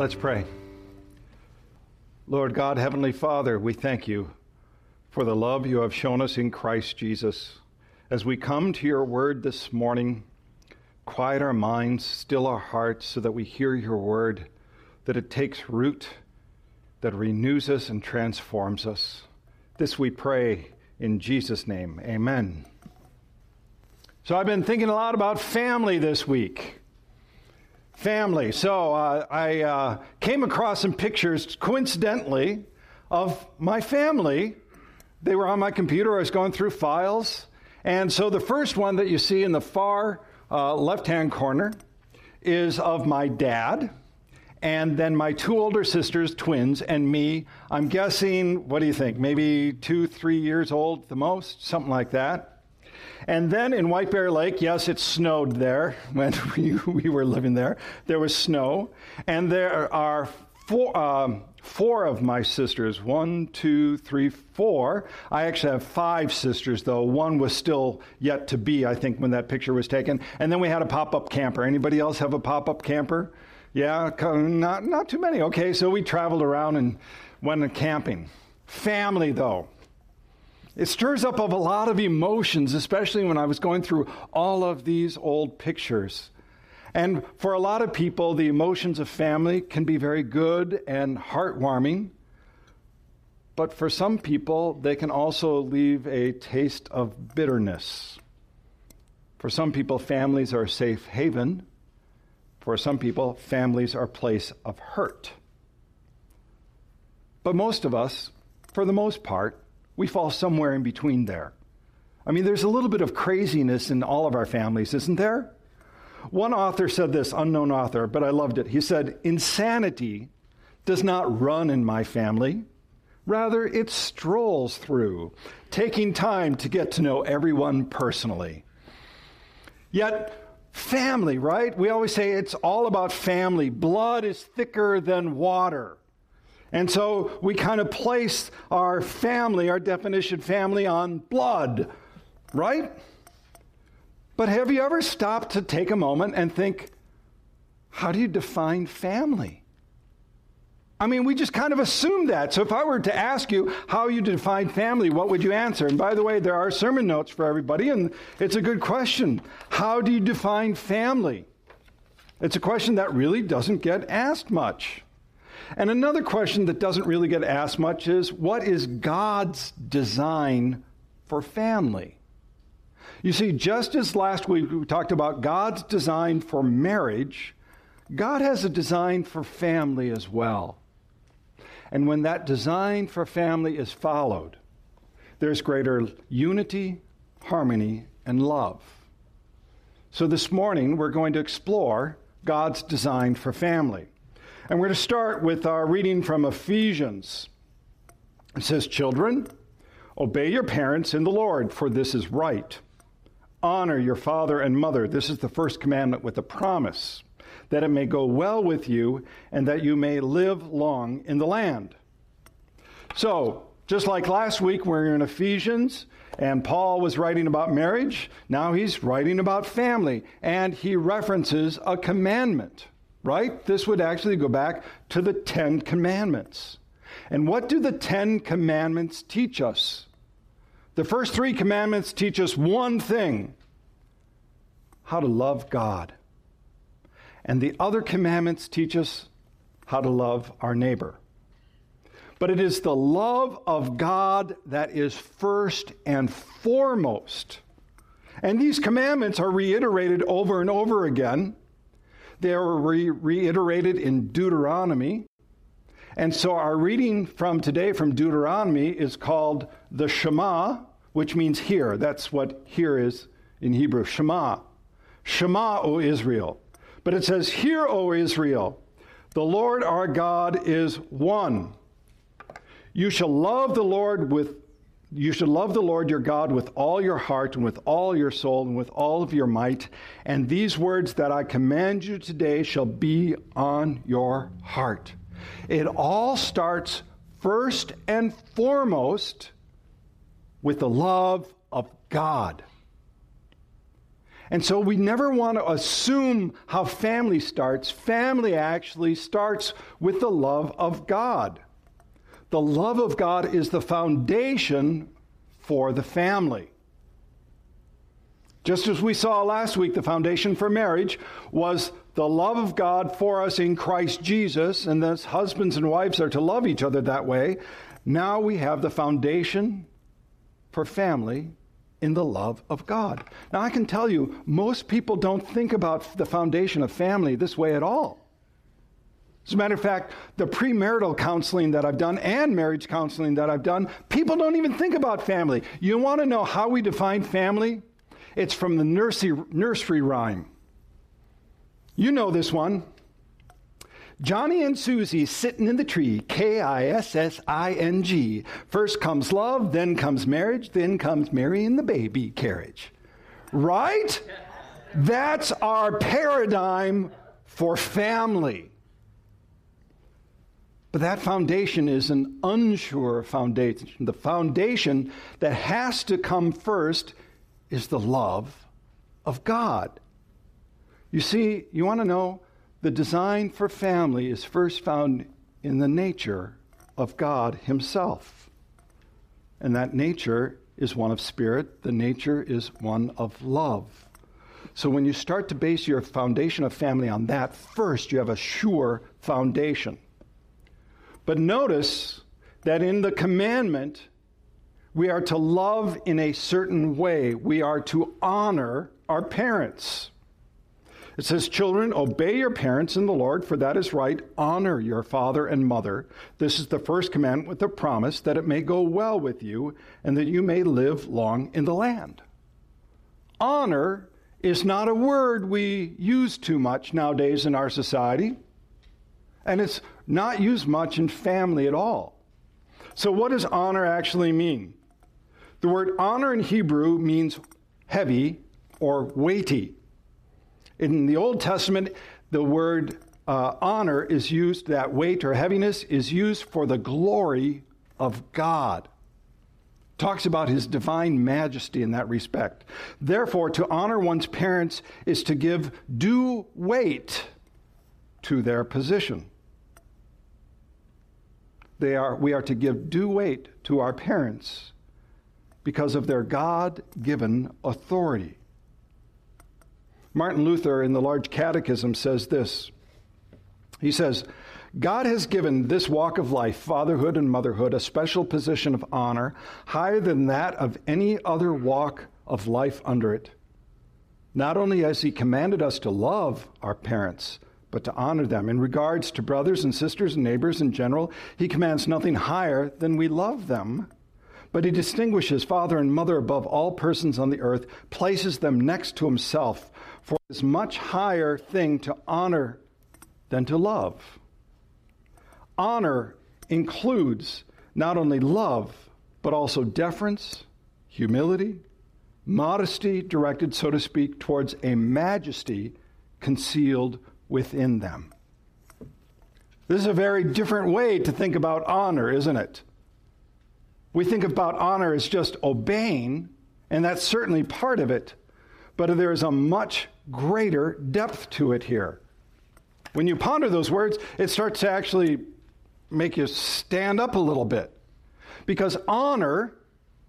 Let's pray. Lord God, Heavenly Father, we thank you for the love you have shown us in Christ Jesus. As we come to your word this morning, quiet our minds, still our hearts, so that we hear your word, that it takes root, that renews us and transforms us. This we pray in Jesus' name. Amen. So I've been thinking a lot about family this week. Family. So uh, I uh, came across some pictures, coincidentally, of my family. They were on my computer. I was going through files. And so the first one that you see in the far uh, left hand corner is of my dad. And then my two older sisters, twins, and me. I'm guessing, what do you think? Maybe two, three years old the most, something like that. And then in White Bear Lake, yes, it snowed there when we, we were living there. There was snow. And there are four, um, four of my sisters one, two, three, four. I actually have five sisters, though. One was still yet to be, I think, when that picture was taken. And then we had a pop up camper. Anybody else have a pop up camper? Yeah, not, not too many. Okay, so we traveled around and went camping. Family, though. It stirs up a lot of emotions, especially when I was going through all of these old pictures. And for a lot of people, the emotions of family can be very good and heartwarming. But for some people, they can also leave a taste of bitterness. For some people, families are a safe haven. For some people, families are a place of hurt. But most of us, for the most part, we fall somewhere in between there. I mean, there's a little bit of craziness in all of our families, isn't there? One author said this, unknown author, but I loved it. He said, Insanity does not run in my family. Rather, it strolls through, taking time to get to know everyone personally. Yet, family, right? We always say it's all about family. Blood is thicker than water. And so we kind of place our family, our definition family, on blood, right? But have you ever stopped to take a moment and think, how do you define family? I mean, we just kind of assume that. So if I were to ask you how you define family, what would you answer? And by the way, there are sermon notes for everybody, and it's a good question. How do you define family? It's a question that really doesn't get asked much. And another question that doesn't really get asked much is what is God's design for family? You see, just as last week we talked about God's design for marriage, God has a design for family as well. And when that design for family is followed, there's greater unity, harmony, and love. So this morning we're going to explore God's design for family. And we're going to start with our reading from Ephesians. It says, Children, obey your parents in the Lord, for this is right. Honor your father and mother. This is the first commandment with a promise that it may go well with you and that you may live long in the land. So, just like last week, we're in Ephesians, and Paul was writing about marriage. Now he's writing about family, and he references a commandment right? This would actually go back to the Ten Commandments. And what do the Ten Commandments teach us? The first three commandments teach us one thing how to love God. And the other commandments teach us how to love our neighbor. But it is the love of God that is first and foremost. And these commandments are reiterated over and over again they are re- reiterated in Deuteronomy. And so our reading from today from Deuteronomy is called the Shema, which means hear. That's what hear is in Hebrew, Shema. Shema, O Israel. But it says, Hear, O Israel, the Lord our God is one. You shall love the Lord with you should love the Lord your God with all your heart and with all your soul and with all of your might. And these words that I command you today shall be on your heart. It all starts first and foremost with the love of God. And so we never want to assume how family starts. Family actually starts with the love of God. The love of God is the foundation for the family. Just as we saw last week, the foundation for marriage was the love of God for us in Christ Jesus, and thus husbands and wives are to love each other that way. Now we have the foundation for family in the love of God. Now, I can tell you, most people don't think about the foundation of family this way at all. As a matter of fact, the premarital counseling that I've done and marriage counseling that I've done, people don't even think about family. You want to know how we define family? It's from the nursery, nursery rhyme. You know this one. Johnny and Susie sitting in the tree, K I S S I N G. First comes love, then comes marriage, then comes Mary in the baby carriage. Right? That's our paradigm for family. But that foundation is an unsure foundation. The foundation that has to come first is the love of God. You see, you want to know the design for family is first found in the nature of God Himself. And that nature is one of spirit, the nature is one of love. So when you start to base your foundation of family on that, first you have a sure foundation. But notice that in the commandment, we are to love in a certain way. We are to honor our parents. It says, Children, obey your parents in the Lord, for that is right. Honor your father and mother. This is the first commandment with a promise that it may go well with you and that you may live long in the land. Honor is not a word we use too much nowadays in our society, and it's not used much in family at all. So, what does honor actually mean? The word honor in Hebrew means heavy or weighty. In the Old Testament, the word uh, honor is used, that weight or heaviness is used for the glory of God. Talks about his divine majesty in that respect. Therefore, to honor one's parents is to give due weight to their position. They are, we are to give due weight to our parents because of their God given authority. Martin Luther in the Large Catechism says this He says, God has given this walk of life, fatherhood and motherhood, a special position of honor, higher than that of any other walk of life under it. Not only has He commanded us to love our parents, but to honor them. In regards to brothers and sisters and neighbors in general, He commands nothing higher than we love them but he distinguishes father and mother above all persons on the earth, places them next to himself, for it is much higher thing to honor than to love. Honor includes not only love, but also deference, humility, modesty directed, so to speak, towards a majesty concealed within them. This is a very different way to think about honor, isn't it? We think about honor as just obeying, and that's certainly part of it, but there is a much greater depth to it here. When you ponder those words, it starts to actually make you stand up a little bit. Because honor,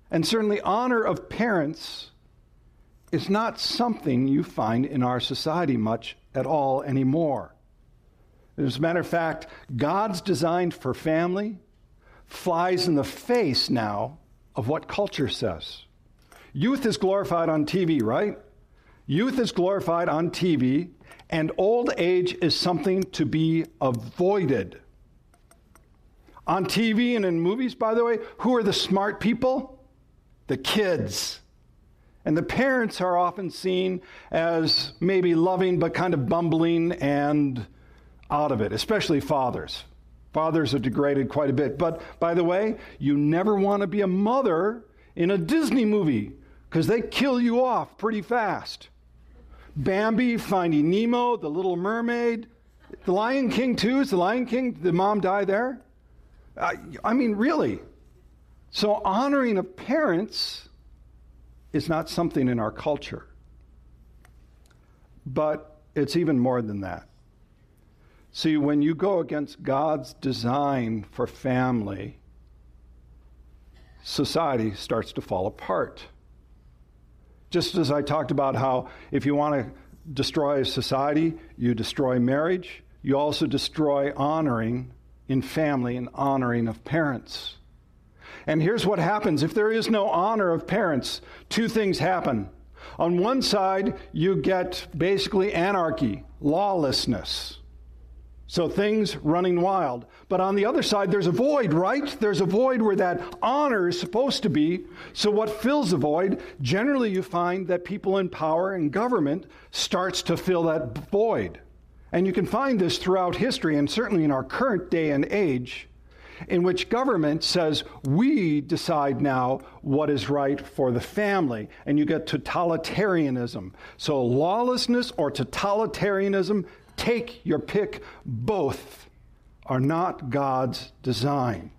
and certainly honor of parents, is not something you find in our society much at all anymore. As a matter of fact, God's designed for family flies in the face now of what culture says. Youth is glorified on TV, right? Youth is glorified on TV, and old age is something to be avoided. On TV and in movies, by the way, who are the smart people? The kids. And the parents are often seen as maybe loving but kind of bumbling and out of it, especially fathers. Fathers are degraded quite a bit. But by the way, you never want to be a mother in a Disney movie because they kill you off pretty fast. Bambi, Finding Nemo, The Little Mermaid, The Lion King, too. Is The Lion King, the mom die there? I, I mean, really. So, honoring of parents is not something in our culture. But it's even more than that. See, when you go against God's design for family, society starts to fall apart. Just as I talked about how if you want to destroy society, you destroy marriage, you also destroy honoring in family and honoring of parents. And here's what happens if there is no honor of parents, two things happen. On one side, you get basically anarchy, lawlessness. So things running wild. But on the other side, there's a void, right? There's a void where that honor is supposed to be. So what fills the void? Generally, you find that people in power and government starts to fill that void. And you can find this throughout history and certainly in our current day and age in which government says, we decide now what is right for the family. And you get totalitarianism. So, lawlessness or totalitarianism Take your pick. Both are not God's design.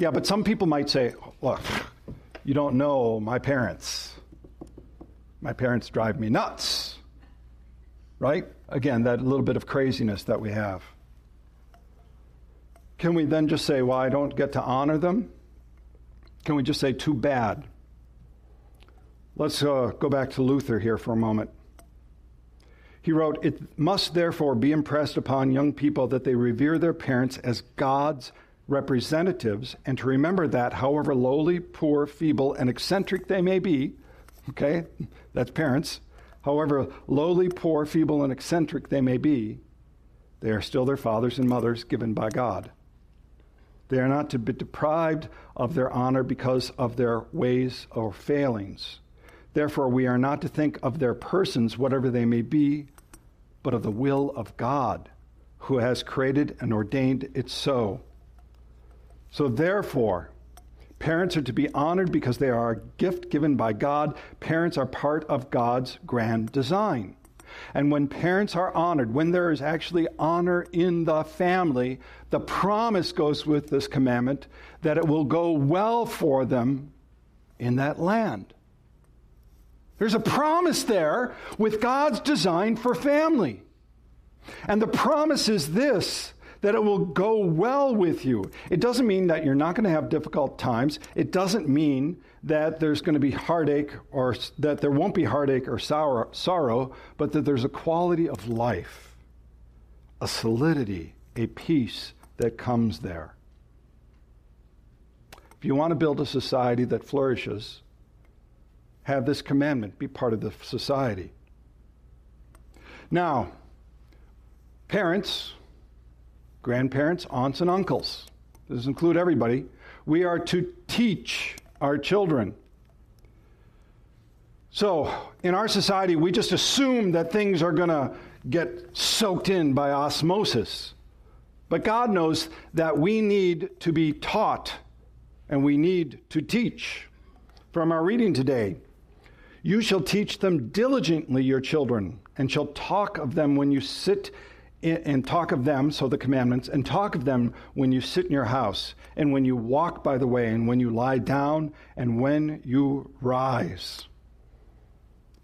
Yeah, but some people might say, look, you don't know my parents. My parents drive me nuts. Right? Again, that little bit of craziness that we have. Can we then just say, well, I don't get to honor them? Can we just say, too bad? Let's uh, go back to Luther here for a moment. He wrote, It must therefore be impressed upon young people that they revere their parents as God's representatives and to remember that, however lowly, poor, feeble, and eccentric they may be, okay, that's parents, however lowly, poor, feeble, and eccentric they may be, they are still their fathers and mothers given by God. They are not to be deprived of their honor because of their ways or failings. Therefore, we are not to think of their persons, whatever they may be, but of the will of God, who has created and ordained it so. So, therefore, parents are to be honored because they are a gift given by God. Parents are part of God's grand design. And when parents are honored, when there is actually honor in the family, the promise goes with this commandment that it will go well for them in that land. There's a promise there with God's design for family. And the promise is this that it will go well with you. It doesn't mean that you're not going to have difficult times. It doesn't mean that there's going to be heartache or that there won't be heartache or sorrow, but that there's a quality of life, a solidity, a peace that comes there. If you want to build a society that flourishes, have this commandment be part of the society. Now, parents, grandparents, aunts, and uncles, this include everybody, we are to teach our children. So, in our society, we just assume that things are going to get soaked in by osmosis. But God knows that we need to be taught and we need to teach. From our reading today, you shall teach them diligently, your children, and shall talk of them when you sit and talk of them, so the commandments, and talk of them when you sit in your house, and when you walk by the way, and when you lie down, and when you rise.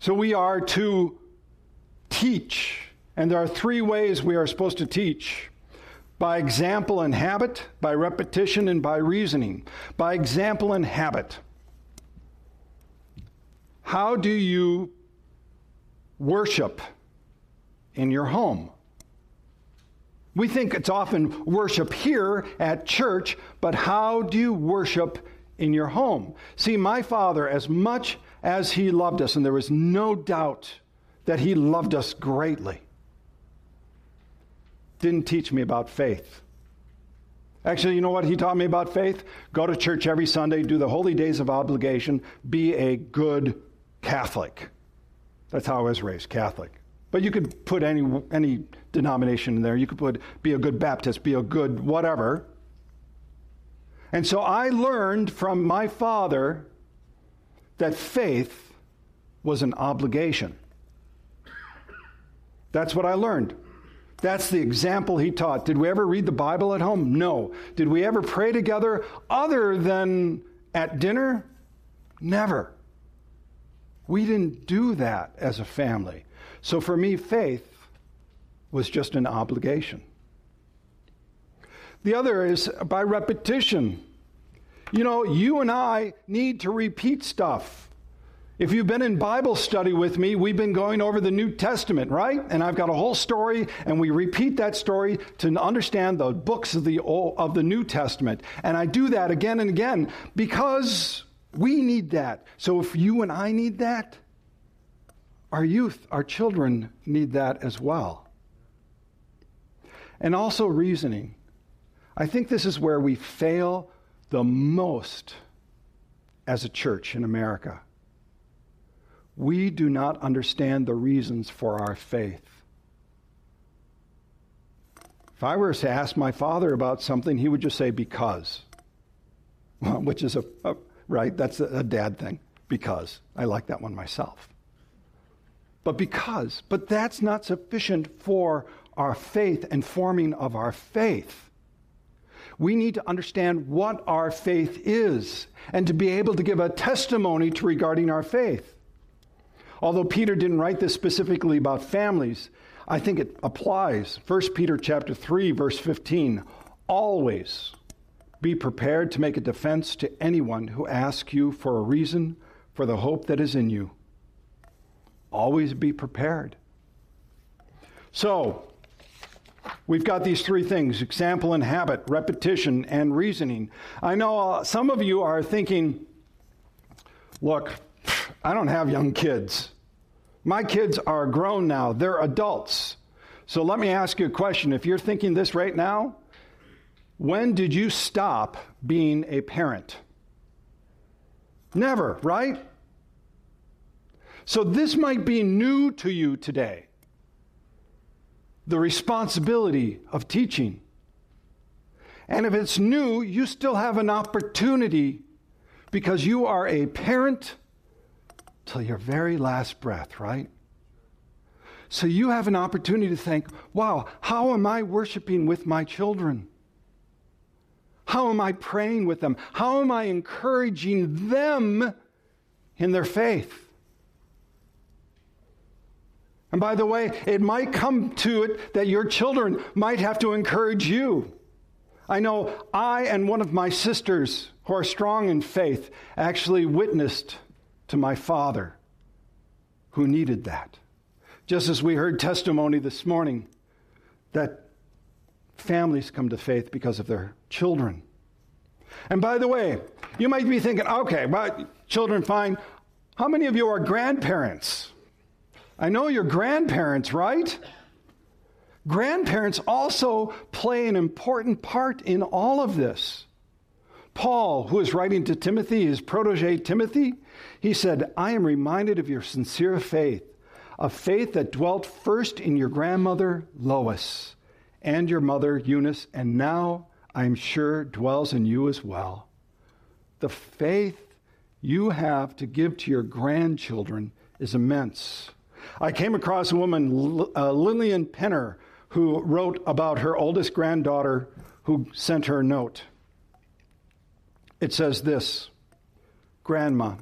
So we are to teach, and there are three ways we are supposed to teach by example and habit, by repetition, and by reasoning. By example and habit. How do you worship in your home? We think it's often worship here at church, but how do you worship in your home? See, my father, as much as he loved us, and there was no doubt that he loved us greatly, didn't teach me about faith. Actually, you know what he taught me about faith? Go to church every Sunday, do the holy days of obligation, be a good Catholic. That's how I was raised, Catholic. But you could put any, any denomination in there. You could put be a good Baptist, be a good whatever. And so I learned from my father that faith was an obligation. That's what I learned. That's the example he taught. Did we ever read the Bible at home? No. Did we ever pray together other than at dinner? Never. We didn't do that as a family. So for me, faith was just an obligation. The other is by repetition. You know, you and I need to repeat stuff. If you've been in Bible study with me, we've been going over the New Testament, right? And I've got a whole story, and we repeat that story to understand the books of the, of the New Testament. And I do that again and again because we need that. So if you and I need that, our youth, our children need that as well. And also reasoning. I think this is where we fail the most as a church in America. We do not understand the reasons for our faith. If I were to ask my father about something, he would just say, because. which is a, a right? That's a, a dad thing. Because. I like that one myself. But because. But that's not sufficient for our faith and forming of our faith. We need to understand what our faith is and to be able to give a testimony to regarding our faith. Although Peter didn't write this specifically about families, I think it applies. 1 Peter chapter 3 verse 15, always be prepared to make a defense to anyone who asks you for a reason for the hope that is in you. Always be prepared. So, we've got these three things example and habit, repetition, and reasoning. I know uh, some of you are thinking, look, I don't have young kids. My kids are grown now, they're adults. So let me ask you a question. If you're thinking this right now, when did you stop being a parent? Never, right? So this might be new to you today the responsibility of teaching. And if it's new, you still have an opportunity because you are a parent till your very last breath, right? So you have an opportunity to think, wow, how am I worshiping with my children? How am I praying with them? How am I encouraging them in their faith? And by the way, it might come to it that your children might have to encourage you. I know I and one of my sisters who are strong in faith actually witnessed to my father who needed that. Just as we heard testimony this morning that families come to faith because of their children. And by the way, you might be thinking, okay, well, children, fine. How many of you are grandparents? I know you're grandparents, right? Grandparents also play an important part in all of this. Paul, who is writing to Timothy, his protege Timothy, he said, I am reminded of your sincere faith, a faith that dwelt first in your grandmother Lois and your mother Eunice, and now I'm sure dwells in you as well. The faith you have to give to your grandchildren is immense. I came across a woman, uh, Lillian Penner, who wrote about her oldest granddaughter who sent her a note. It says this Grandma,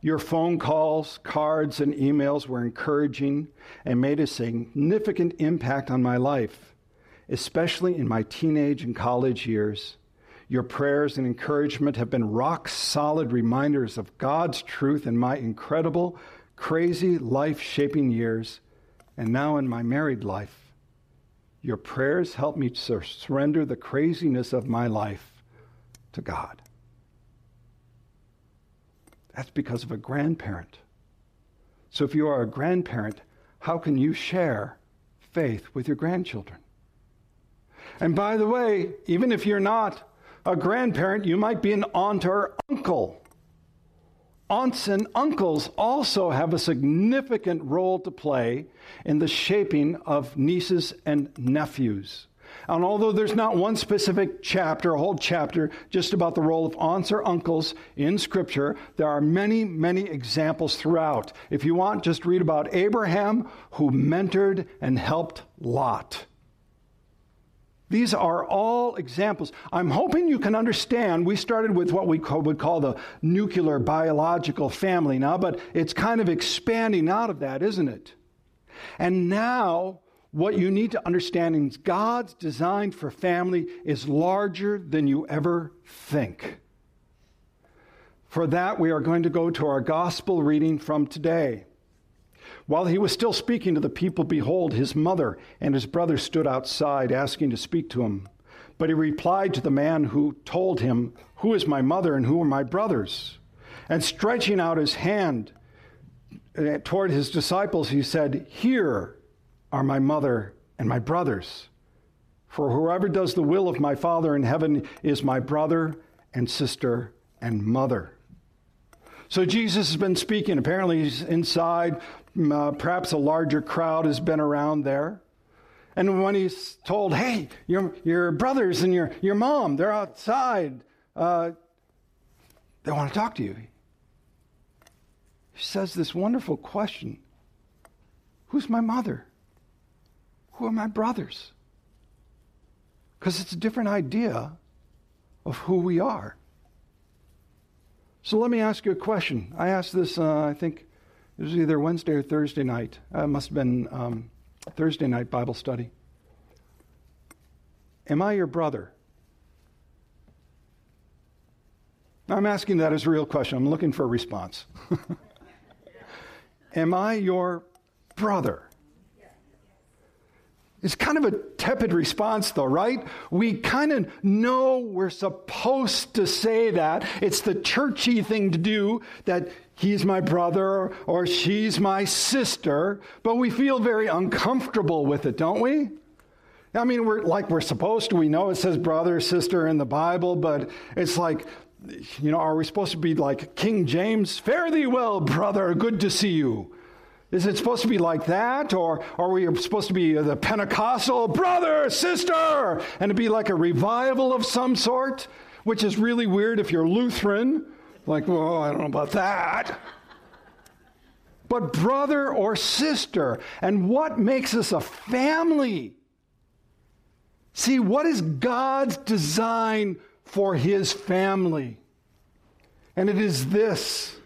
your phone calls, cards, and emails were encouraging and made a significant impact on my life, especially in my teenage and college years. Your prayers and encouragement have been rock solid reminders of God's truth in my incredible crazy, life shaping years, and now in my married life. Your prayers help me to surrender the craziness of my life to God. That's because of a grandparent. So if you are a grandparent, how can you share faith with your grandchildren? And by the way, even if you're not a grandparent, you might be an aunt or uncle aunts and uncles also have a significant role to play in the shaping of nieces and nephews. And although there's not one specific chapter, a whole chapter, just about the role of aunts or uncles in Scripture, there are many, many examples throughout. If you want, just read about Abraham, who mentored and helped Lot. These are all examples. I'm hoping you can understand. We started with what we call, would call the nuclear biological family now, but it's kind of expanding out of that, isn't it? And now, what you need to understand is God's design for family is larger than you ever think. For that, we are going to go to our gospel reading from today. While he was still speaking to the people, behold, his mother and his brother stood outside, asking to speak to him. But he replied to the man who told him, Who is my mother and who are my brothers? And stretching out his hand uh, toward his disciples, he said, Here are my mother and my brothers. For whoever does the will of my Father in heaven is my brother and sister and mother. So Jesus has been speaking. Apparently, he's inside. Uh, perhaps a larger crowd has been around there. And when he's told, hey, your, your brothers and your, your mom, they're outside, uh, they want to talk to you. He says this wonderful question Who's my mother? Who are my brothers? Because it's a different idea of who we are. So let me ask you a question. I asked this, uh, I think it was either Wednesday or Thursday night. Uh, it must have been um, Thursday night Bible study. Am I your brother? I'm asking that as a real question. I'm looking for a response. Am I your brother? It's kind of a tepid response, though, right? We kind of know we're supposed to say that. It's the churchy thing to do that he's my brother or she's my sister, but we feel very uncomfortable with it, don't we? I mean, we're like we're supposed to. We know it says brother, sister in the Bible, but it's like, you know, are we supposed to be like King James? Fare thee well, brother, good to see you. Is it supposed to be like that? Or are we supposed to be the Pentecostal brother, sister, and to be like a revival of some sort? Which is really weird if you're Lutheran. Like, well, I don't know about that. But brother or sister. And what makes us a family? See, what is God's design for his family? And it is this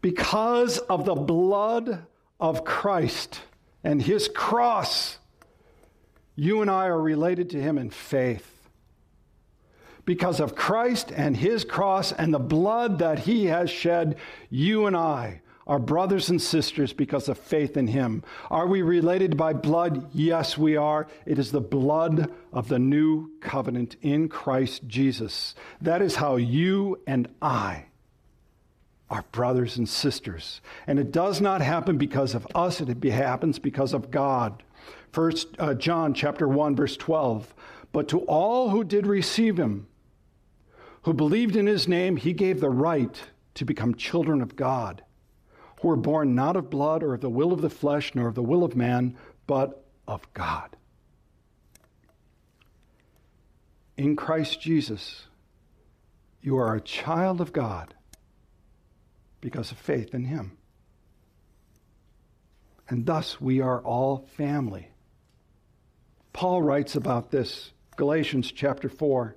because of the blood of Christ and his cross, you and I are related to him in faith. Because of Christ and his cross and the blood that he has shed, you and I are brothers and sisters because of faith in him. Are we related by blood? Yes, we are. It is the blood of the new covenant in Christ Jesus. That is how you and I are brothers and sisters. And it does not happen because of us, it happens because of God. First uh, John chapter 1 verse 12. But to all who did receive him, who believed in his name, he gave the right to become children of God, who were born not of blood or of the will of the flesh nor of the will of man, but of God. In Christ Jesus, you are a child of God because of faith in Him. And thus we are all family. Paul writes about this, Galatians chapter 4.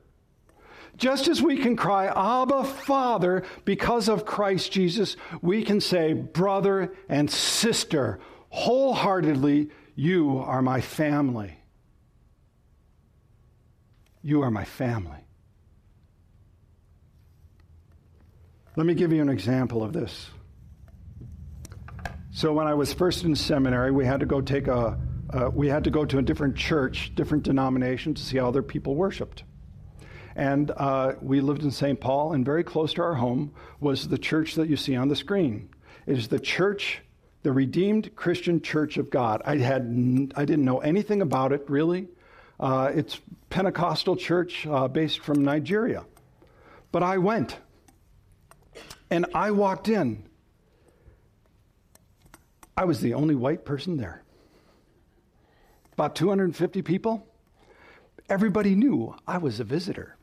Just as we can cry, Abba, Father, because of Christ Jesus, we can say, Brother and sister, wholeheartedly, you are my family. You are my family. Let me give you an example of this. So when I was first in seminary, we had to go take a uh, we had to go to a different church, different denomination to see how other people worshipped. And uh, we lived in St. Paul, and very close to our home was the church that you see on the screen. It is the church, the Redeemed Christian Church of God. I had I didn't know anything about it really. Uh, it's Pentecostal church uh, based from Nigeria. But I went. And I walked in. I was the only white person there. About 250 people. Everybody knew I was a visitor.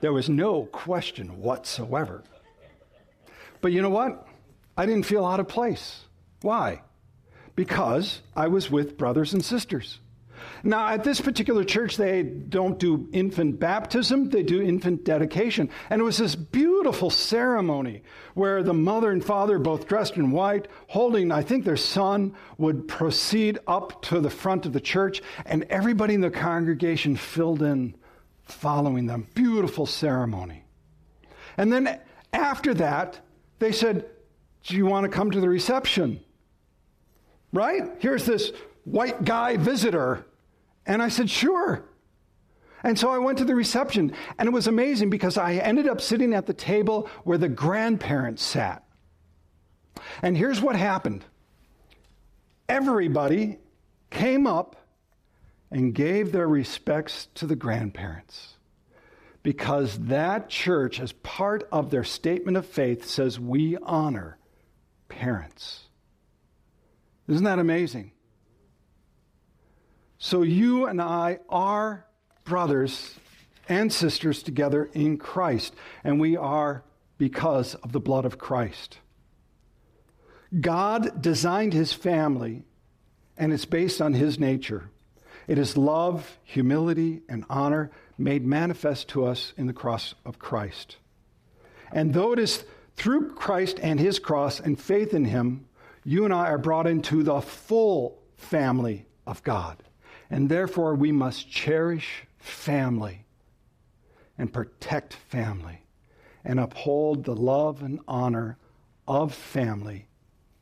There was no question whatsoever. But you know what? I didn't feel out of place. Why? Because I was with brothers and sisters. Now, at this particular church, they don't do infant baptism, they do infant dedication. And it was this beautiful ceremony where the mother and father, both dressed in white, holding, I think, their son, would proceed up to the front of the church, and everybody in the congregation filled in following them. Beautiful ceremony. And then after that, they said, Do you want to come to the reception? Right? Here's this white guy visitor. And I said, Sure. And so I went to the reception, and it was amazing because I ended up sitting at the table where the grandparents sat. And here's what happened everybody came up and gave their respects to the grandparents because that church, as part of their statement of faith, says we honor parents. Isn't that amazing? So you and I are brothers and sisters together in Christ, and we are because of the blood of Christ. God designed his family, and it's based on his nature. It is love, humility, and honor made manifest to us in the cross of Christ. And though it is through Christ and his cross and faith in him, you and I are brought into the full family of God. And therefore, we must cherish family and protect family and uphold the love and honor of family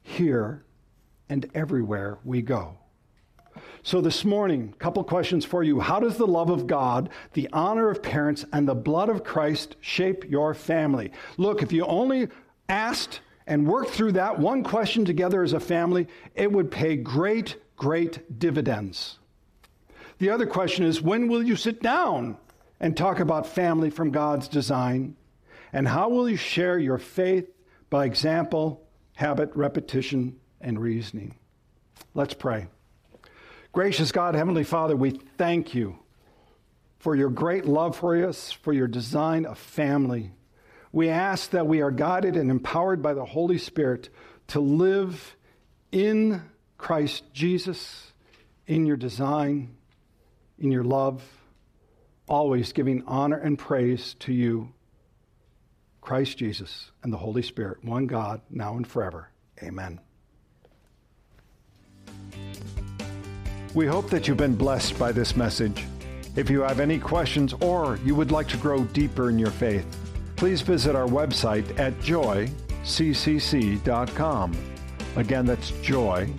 here and everywhere we go. So, this morning, a couple questions for you. How does the love of God, the honor of parents, and the blood of Christ shape your family? Look, if you only asked and worked through that one question together as a family, it would pay great, great dividends. The other question is when will you sit down and talk about family from God's design? And how will you share your faith by example, habit, repetition, and reasoning? Let's pray. Gracious God, Heavenly Father, we thank you for your great love for us, for your design of family. We ask that we are guided and empowered by the Holy Spirit to live in Christ Jesus, in your design, in your love, always giving honor and praise to you, Christ Jesus, and the Holy Spirit, one God, now and forever. Amen. We hope that you've been blessed by this message. If you have any questions or you would like to grow deeper in your faith, please visit our website at joyccc.com. Again, that's joyccc.com.